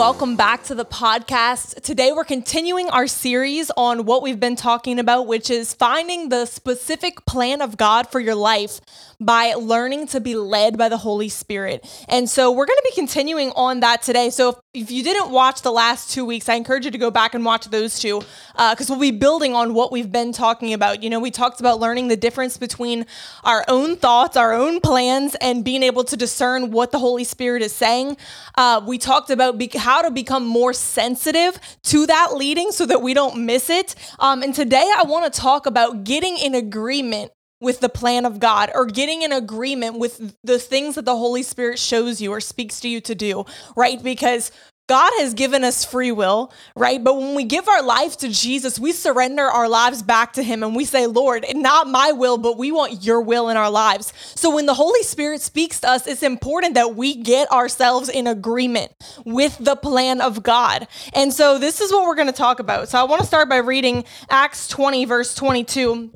Welcome back to the podcast. Today, we're continuing our series on what we've been talking about, which is finding the specific plan of God for your life by learning to be led by the Holy Spirit. And so, we're going to be continuing on that today. So, if you didn't watch the last two weeks, I encourage you to go back and watch those two because uh, we'll be building on what we've been talking about. You know, we talked about learning the difference between our own thoughts, our own plans, and being able to discern what the Holy Spirit is saying. Uh, we talked about be- how to become more sensitive to that leading so that we don't miss it. Um, and today I want to talk about getting in agreement with the plan of God or getting in agreement with the things that the Holy Spirit shows you or speaks to you to do, right? Because God has given us free will, right? But when we give our life to Jesus, we surrender our lives back to Him and we say, Lord, not my will, but we want your will in our lives. So when the Holy Spirit speaks to us, it's important that we get ourselves in agreement with the plan of God. And so this is what we're going to talk about. So I want to start by reading Acts 20, verse 22.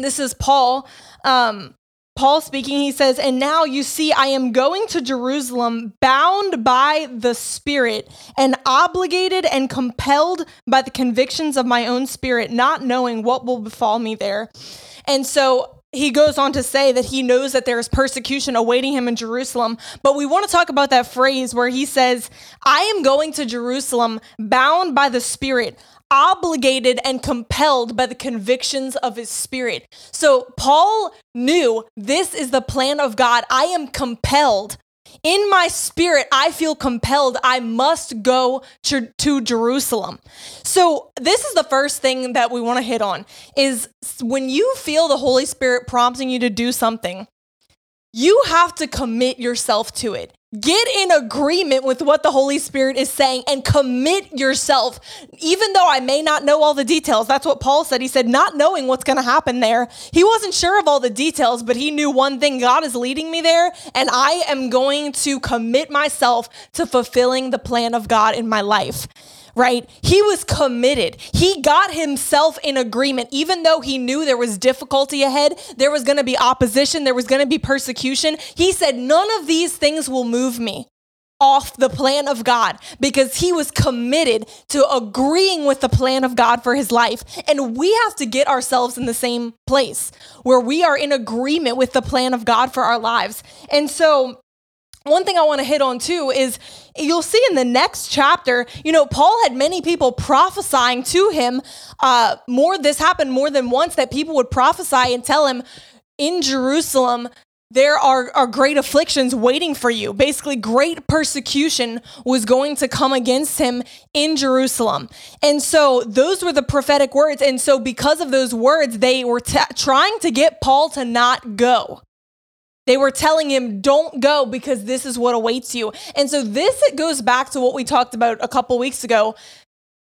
This is Paul. Um, Paul speaking, he says, And now you see, I am going to Jerusalem bound by the Spirit and obligated and compelled by the convictions of my own spirit, not knowing what will befall me there. And so he goes on to say that he knows that there is persecution awaiting him in Jerusalem. But we want to talk about that phrase where he says, I am going to Jerusalem bound by the Spirit obligated and compelled by the convictions of his spirit. So Paul knew this is the plan of God. I am compelled. In my spirit, I feel compelled. I must go to, to Jerusalem. So, this is the first thing that we want to hit on is when you feel the Holy Spirit prompting you to do something, you have to commit yourself to it. Get in agreement with what the Holy Spirit is saying and commit yourself. Even though I may not know all the details, that's what Paul said. He said, not knowing what's going to happen there. He wasn't sure of all the details, but he knew one thing God is leading me there, and I am going to commit myself to fulfilling the plan of God in my life right? He was committed. He got himself in agreement, even though he knew there was difficulty ahead, there was going to be opposition, there was going to be persecution. He said, None of these things will move me off the plan of God because he was committed to agreeing with the plan of God for his life. And we have to get ourselves in the same place where we are in agreement with the plan of God for our lives. And so, one thing I want to hit on too is you'll see in the next chapter, you know, Paul had many people prophesying to him. Uh, more, this happened more than once that people would prophesy and tell him in Jerusalem, there are, are great afflictions waiting for you. Basically, great persecution was going to come against him in Jerusalem. And so, those were the prophetic words. And so, because of those words, they were t- trying to get Paul to not go. They were telling him, don't go because this is what awaits you. And so this it goes back to what we talked about a couple weeks ago.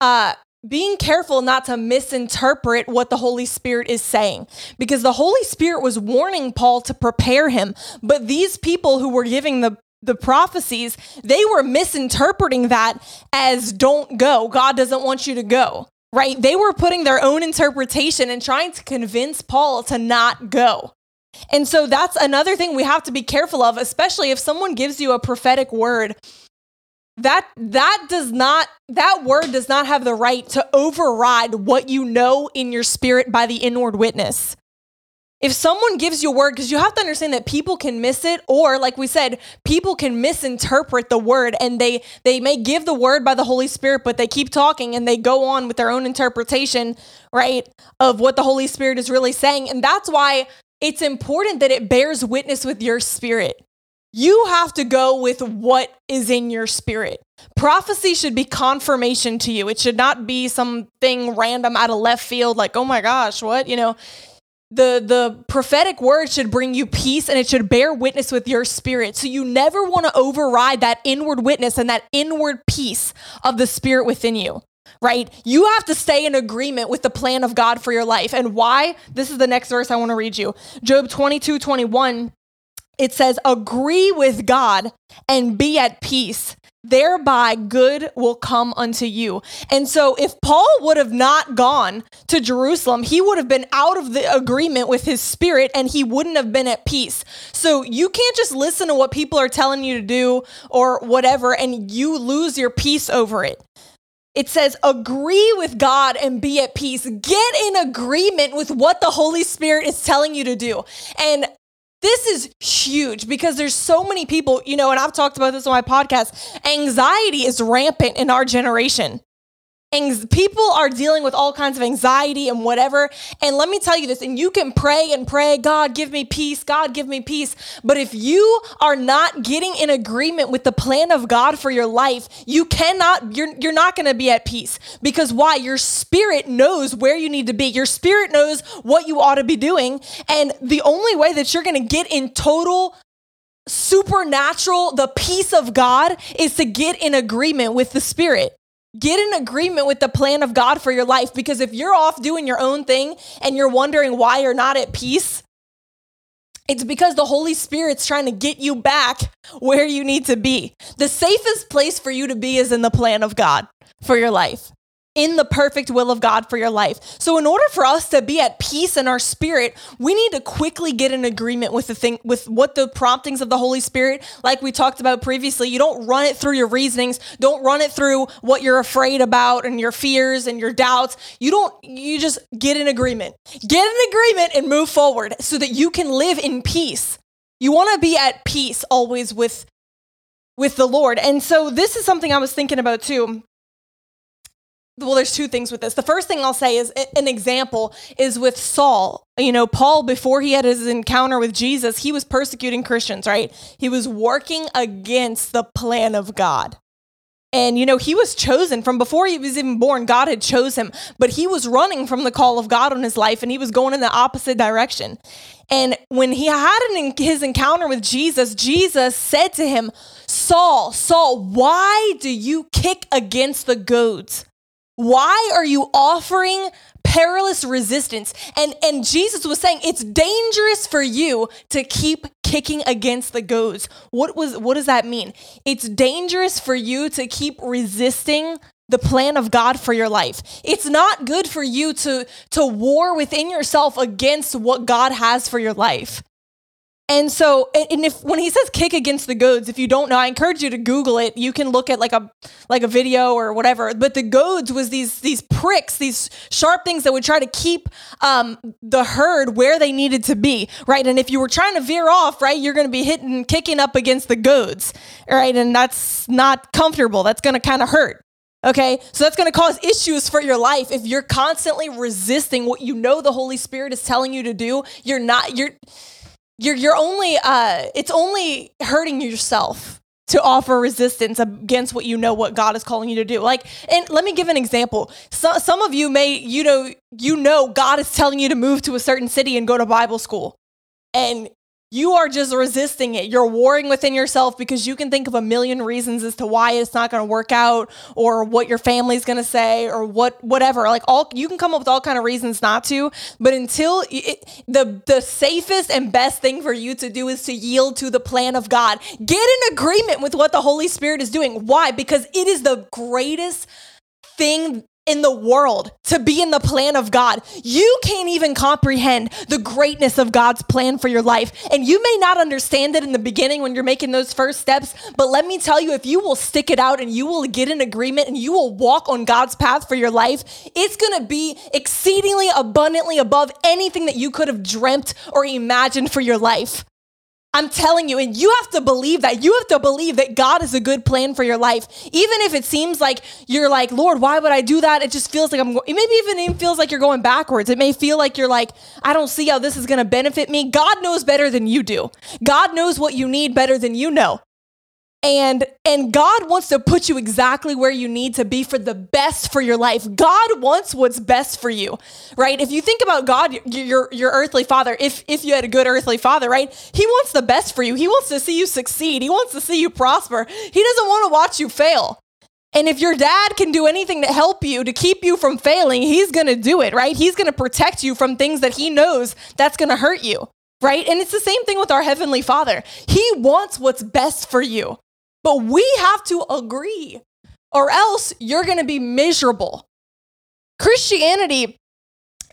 Uh, being careful not to misinterpret what the Holy Spirit is saying because the Holy Spirit was warning Paul to prepare him. But these people who were giving the the prophecies, they were misinterpreting that as don't go. God doesn't want you to go, right? They were putting their own interpretation and trying to convince Paul to not go. And so that's another thing we have to be careful of, especially if someone gives you a prophetic word. That that does not that word does not have the right to override what you know in your spirit by the inward witness. If someone gives you a word, because you have to understand that people can miss it, or like we said, people can misinterpret the word and they they may give the word by the Holy Spirit, but they keep talking and they go on with their own interpretation, right, of what the Holy Spirit is really saying. And that's why it's important that it bears witness with your spirit. You have to go with what is in your spirit. Prophecy should be confirmation to you. It should not be something random out of left field, like, oh my gosh, what? You know, the the prophetic word should bring you peace and it should bear witness with your spirit so you never want to override that inward witness and that inward peace of the spirit within you right? You have to stay in agreement with the plan of God for your life. And why? This is the next verse I want to read you. Job 22 21. It says, Agree with God and be at peace. thereby good will come unto you. And so, if Paul would have not gone to Jerusalem, he would have been out of the agreement with his spirit and he wouldn't have been at peace. So, you can't just listen to what people are telling you to do or whatever and you lose your peace over it. It says, agree with God and be at peace. Get in agreement with what the Holy Spirit is telling you to do. And this is huge because there's so many people, you know, and I've talked about this on my podcast. Anxiety is rampant in our generation people are dealing with all kinds of anxiety and whatever. And let me tell you this, and you can pray and pray, God, give me peace, God, give me peace. But if you are not getting in agreement with the plan of God for your life, you cannot, you're, you're not going to be at peace. Because why? Your spirit knows where you need to be, your spirit knows what you ought to be doing. And the only way that you're going to get in total supernatural, the peace of God, is to get in agreement with the spirit. Get in agreement with the plan of God for your life because if you're off doing your own thing and you're wondering why you're not at peace, it's because the Holy Spirit's trying to get you back where you need to be. The safest place for you to be is in the plan of God for your life in the perfect will of God for your life. So in order for us to be at peace in our spirit, we need to quickly get in agreement with the thing with what the promptings of the Holy Spirit, like we talked about previously. You don't run it through your reasonings, don't run it through what you're afraid about and your fears and your doubts. You don't you just get in agreement. Get in agreement and move forward so that you can live in peace. You want to be at peace always with with the Lord. And so this is something I was thinking about too well, there's two things with this. The first thing I'll say is an example is with Saul. You know, Paul, before he had his encounter with Jesus, he was persecuting Christians, right? He was working against the plan of God. And, you know, he was chosen from before he was even born. God had chose him, but he was running from the call of God on his life and he was going in the opposite direction. And when he had an, his encounter with Jesus, Jesus said to him, Saul, Saul, why do you kick against the goads? Why are you offering perilous resistance? And and Jesus was saying it's dangerous for you to keep kicking against the goads. What was what does that mean? It's dangerous for you to keep resisting the plan of God for your life. It's not good for you to to war within yourself against what God has for your life. And so, and if when he says kick against the goads, if you don't know, I encourage you to Google it. You can look at like a like a video or whatever. But the goads was these these pricks, these sharp things that would try to keep um, the herd where they needed to be, right? And if you were trying to veer off, right, you're going to be hitting, kicking up against the goads, right? And that's not comfortable. That's going to kind of hurt. Okay, so that's going to cause issues for your life if you're constantly resisting what you know the Holy Spirit is telling you to do. You're not. You're you're you're only uh it's only hurting yourself to offer resistance against what you know what God is calling you to do. Like and let me give an example. So, some of you may you know you know God is telling you to move to a certain city and go to Bible school. And you are just resisting it. You're warring within yourself because you can think of a million reasons as to why it's not going to work out or what your family's going to say or what whatever. Like all you can come up with all kind of reasons not to, but until it, the the safest and best thing for you to do is to yield to the plan of God. Get in agreement with what the Holy Spirit is doing. Why? Because it is the greatest thing in the world to be in the plan of God. You can't even comprehend the greatness of God's plan for your life. And you may not understand it in the beginning when you're making those first steps, but let me tell you if you will stick it out and you will get in agreement and you will walk on God's path for your life, it's going to be exceedingly abundantly above anything that you could have dreamt or imagined for your life. I'm telling you, and you have to believe that. You have to believe that God is a good plan for your life. Even if it seems like you're like, Lord, why would I do that? It just feels like I'm, going maybe even it feels like you're going backwards. It may feel like you're like, I don't see how this is going to benefit me. God knows better than you do. God knows what you need better than you know and and God wants to put you exactly where you need to be for the best for your life. God wants what's best for you, right? If you think about God, your your earthly father, if if you had a good earthly father, right? He wants the best for you. He wants to see you succeed. He wants to see you prosper. He doesn't want to watch you fail. And if your dad can do anything to help you to keep you from failing, he's going to do it, right? He's going to protect you from things that he knows that's going to hurt you, right? And it's the same thing with our heavenly father. He wants what's best for you. But we have to agree, or else you're going to be miserable. Christianity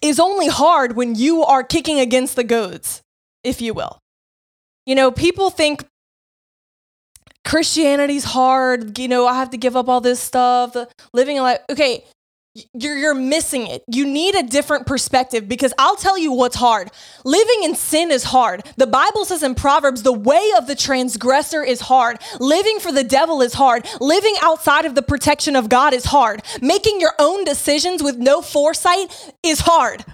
is only hard when you are kicking against the goads, if you will. You know, people think Christianity's hard. You know, I have to give up all this stuff, living a life. Okay, you're, you're missing it. You need a different perspective because I'll tell you what's hard. Living in sin is hard. The Bible says in Proverbs, the way of the transgressor is hard. Living for the devil is hard. Living outside of the protection of God is hard. Making your own decisions with no foresight is hard.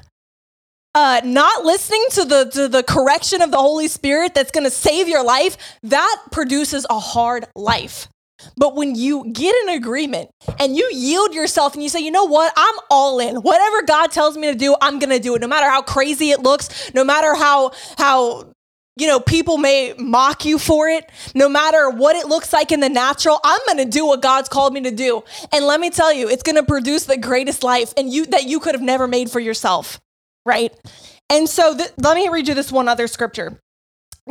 Uh, not listening to the to the correction of the Holy Spirit that's going to save your life, that produces a hard life. But when you get an agreement and you yield yourself and you say, you know what, I'm all in. Whatever God tells me to do, I'm gonna do it. No matter how crazy it looks, no matter how how you know people may mock you for it, no matter what it looks like in the natural, I'm gonna do what God's called me to do. And let me tell you, it's gonna produce the greatest life and you that you could have never made for yourself, right? And so th- let me read you this one other scripture.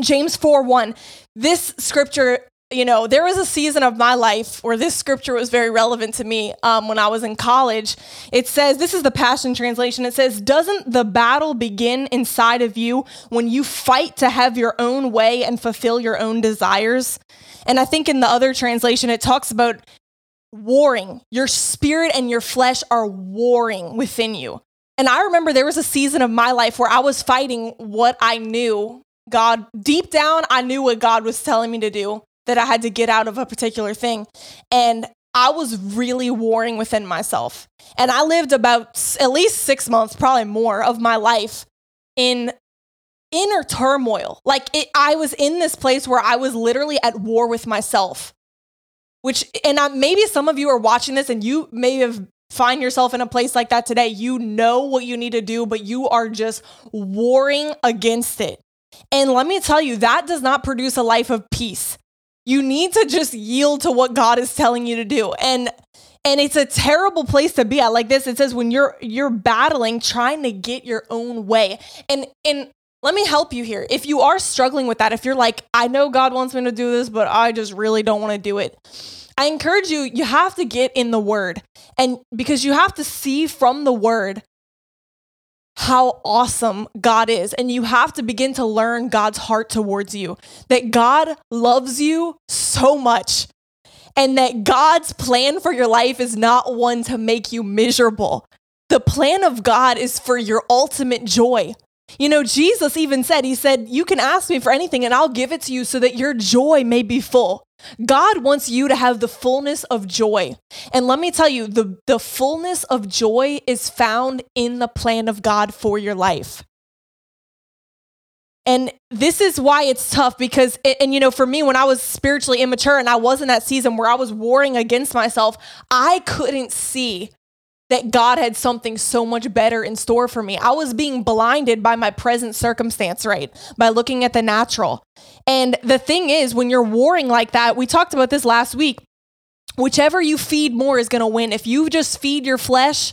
James 4 1. This scripture you know, there was a season of my life where this scripture was very relevant to me um, when I was in college. It says, this is the Passion Translation. It says, Doesn't the battle begin inside of you when you fight to have your own way and fulfill your own desires? And I think in the other translation, it talks about warring. Your spirit and your flesh are warring within you. And I remember there was a season of my life where I was fighting what I knew God, deep down, I knew what God was telling me to do that I had to get out of a particular thing. And I was really warring within myself. And I lived about at least six months, probably more, of my life in inner turmoil. Like it, I was in this place where I was literally at war with myself. Which, and I, maybe some of you are watching this and you may have find yourself in a place like that today. You know what you need to do, but you are just warring against it. And let me tell you, that does not produce a life of peace you need to just yield to what God is telling you to do. And and it's a terrible place to be at. Like this it says when you're you're battling trying to get your own way. And and let me help you here. If you are struggling with that if you're like i know god wants me to do this but i just really don't want to do it. I encourage you you have to get in the word. And because you have to see from the word how awesome God is. And you have to begin to learn God's heart towards you. That God loves you so much. And that God's plan for your life is not one to make you miserable. The plan of God is for your ultimate joy. You know, Jesus even said, He said, You can ask me for anything and I'll give it to you so that your joy may be full. God wants you to have the fullness of joy. And let me tell you, the, the fullness of joy is found in the plan of God for your life. And this is why it's tough because, and, and you know, for me, when I was spiritually immature and I was in that season where I was warring against myself, I couldn't see that God had something so much better in store for me. I was being blinded by my present circumstance, right? By looking at the natural. And the thing is, when you're warring like that, we talked about this last week. Whichever you feed more is going to win. If you just feed your flesh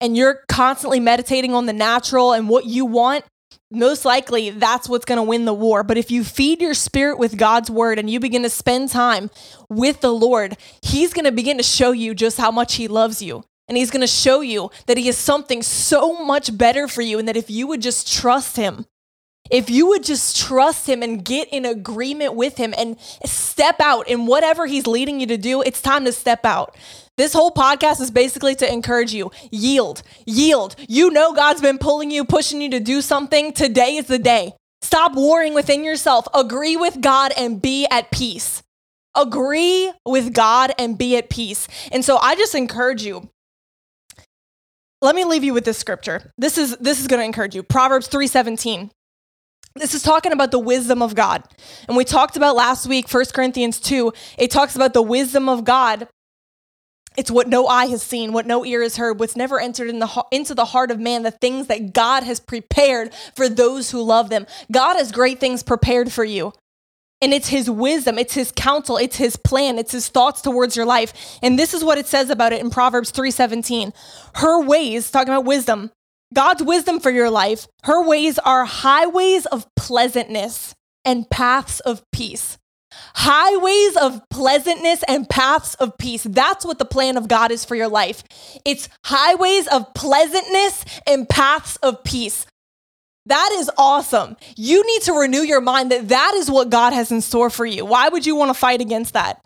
and you're constantly meditating on the natural and what you want, most likely that's what's going to win the war. But if you feed your spirit with God's word and you begin to spend time with the Lord, He's going to begin to show you just how much He loves you and he's going to show you that he has something so much better for you and that if you would just trust him if you would just trust him and get in agreement with him and step out in whatever he's leading you to do, it's time to step out. This whole podcast is basically to encourage you yield, yield. You know God's been pulling you, pushing you to do something. Today is the day. Stop warring within yourself. Agree with God and be at peace. Agree with God and be at peace. And so I just encourage you let me leave you with this scripture. This is this is going to encourage you. Proverbs 3:17. This is talking about the wisdom of God. And we talked about last week 1 Corinthians 2. It talks about the wisdom of God. It's what no eye has seen, what no ear has heard, what's never entered in the, into the heart of man, the things that God has prepared for those who love them. God has great things prepared for you. And it's his wisdom, it's his counsel, it's his plan, it's his thoughts towards your life. And this is what it says about it in Proverbs 3:17. Her ways, talking about wisdom, God's wisdom for your life, her ways are highways of pleasantness and paths of peace. highways of pleasantness and paths of peace. That's what the plan of God is for your life. It's highways of pleasantness and paths of peace. That is awesome. You need to renew your mind that that is what God has in store for you. Why would you want to fight against that?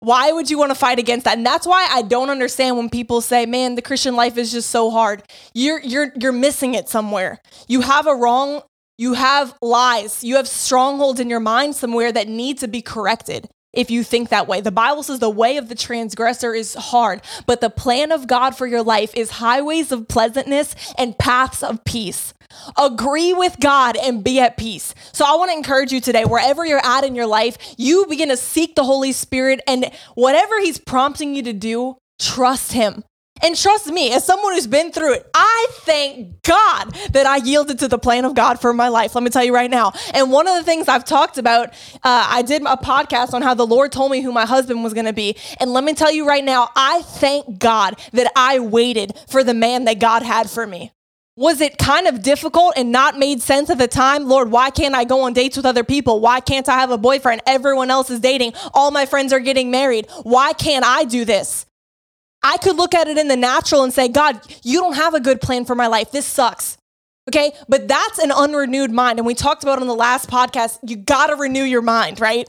Why would you want to fight against that? And that's why I don't understand when people say, "Man, the Christian life is just so hard." You're you're you're missing it somewhere. You have a wrong you have lies. You have strongholds in your mind somewhere that need to be corrected if you think that way. The Bible says the way of the transgressor is hard, but the plan of God for your life is highways of pleasantness and paths of peace. Agree with God and be at peace. So I want to encourage you today, wherever you're at in your life, you begin to seek the Holy Spirit and whatever He's prompting you to do, trust Him. And trust me, as someone who's been through it, I thank God that I yielded to the plan of God for my life. Let me tell you right now. And one of the things I've talked about, uh, I did a podcast on how the Lord told me who my husband was going to be. And let me tell you right now, I thank God that I waited for the man that God had for me. Was it kind of difficult and not made sense at the time? Lord, why can't I go on dates with other people? Why can't I have a boyfriend? Everyone else is dating. All my friends are getting married. Why can't I do this? I could look at it in the natural and say, God, you don't have a good plan for my life. This sucks. Okay. But that's an unrenewed mind. And we talked about on the last podcast, you got to renew your mind, right?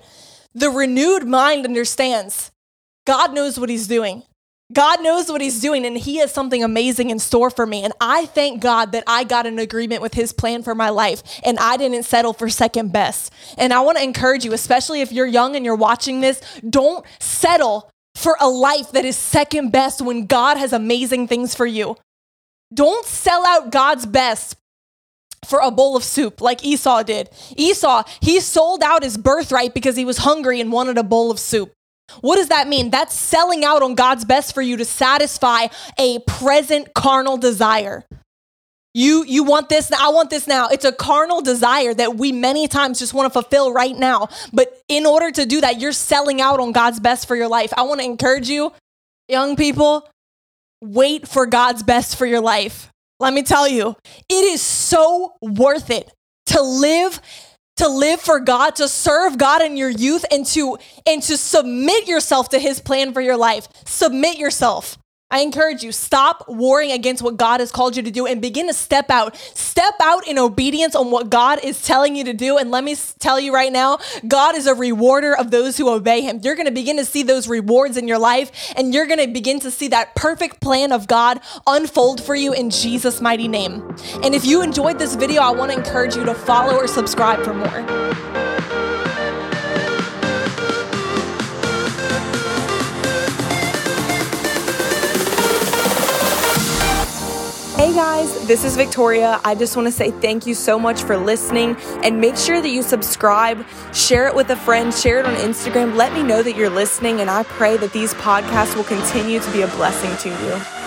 The renewed mind understands God knows what he's doing. God knows what he's doing and he has something amazing in store for me. And I thank God that I got an agreement with his plan for my life and I didn't settle for second best. And I want to encourage you, especially if you're young and you're watching this, don't settle for a life that is second best when God has amazing things for you. Don't sell out God's best for a bowl of soup like Esau did. Esau, he sold out his birthright because he was hungry and wanted a bowl of soup. What does that mean? That's selling out on God's best for you to satisfy a present carnal desire. You you want this, I want this now. It's a carnal desire that we many times just want to fulfill right now. But in order to do that, you're selling out on God's best for your life. I want to encourage you, young people, wait for God's best for your life. Let me tell you, it is so worth it to live to live for God, to serve God in your youth and to and to submit yourself to his plan for your life. Submit yourself. I encourage you, stop warring against what God has called you to do and begin to step out. Step out in obedience on what God is telling you to do. And let me tell you right now, God is a rewarder of those who obey him. You're going to begin to see those rewards in your life, and you're going to begin to see that perfect plan of God unfold for you in Jesus' mighty name. And if you enjoyed this video, I want to encourage you to follow or subscribe for more. This is Victoria. I just want to say thank you so much for listening and make sure that you subscribe, share it with a friend, share it on Instagram. Let me know that you're listening, and I pray that these podcasts will continue to be a blessing to you.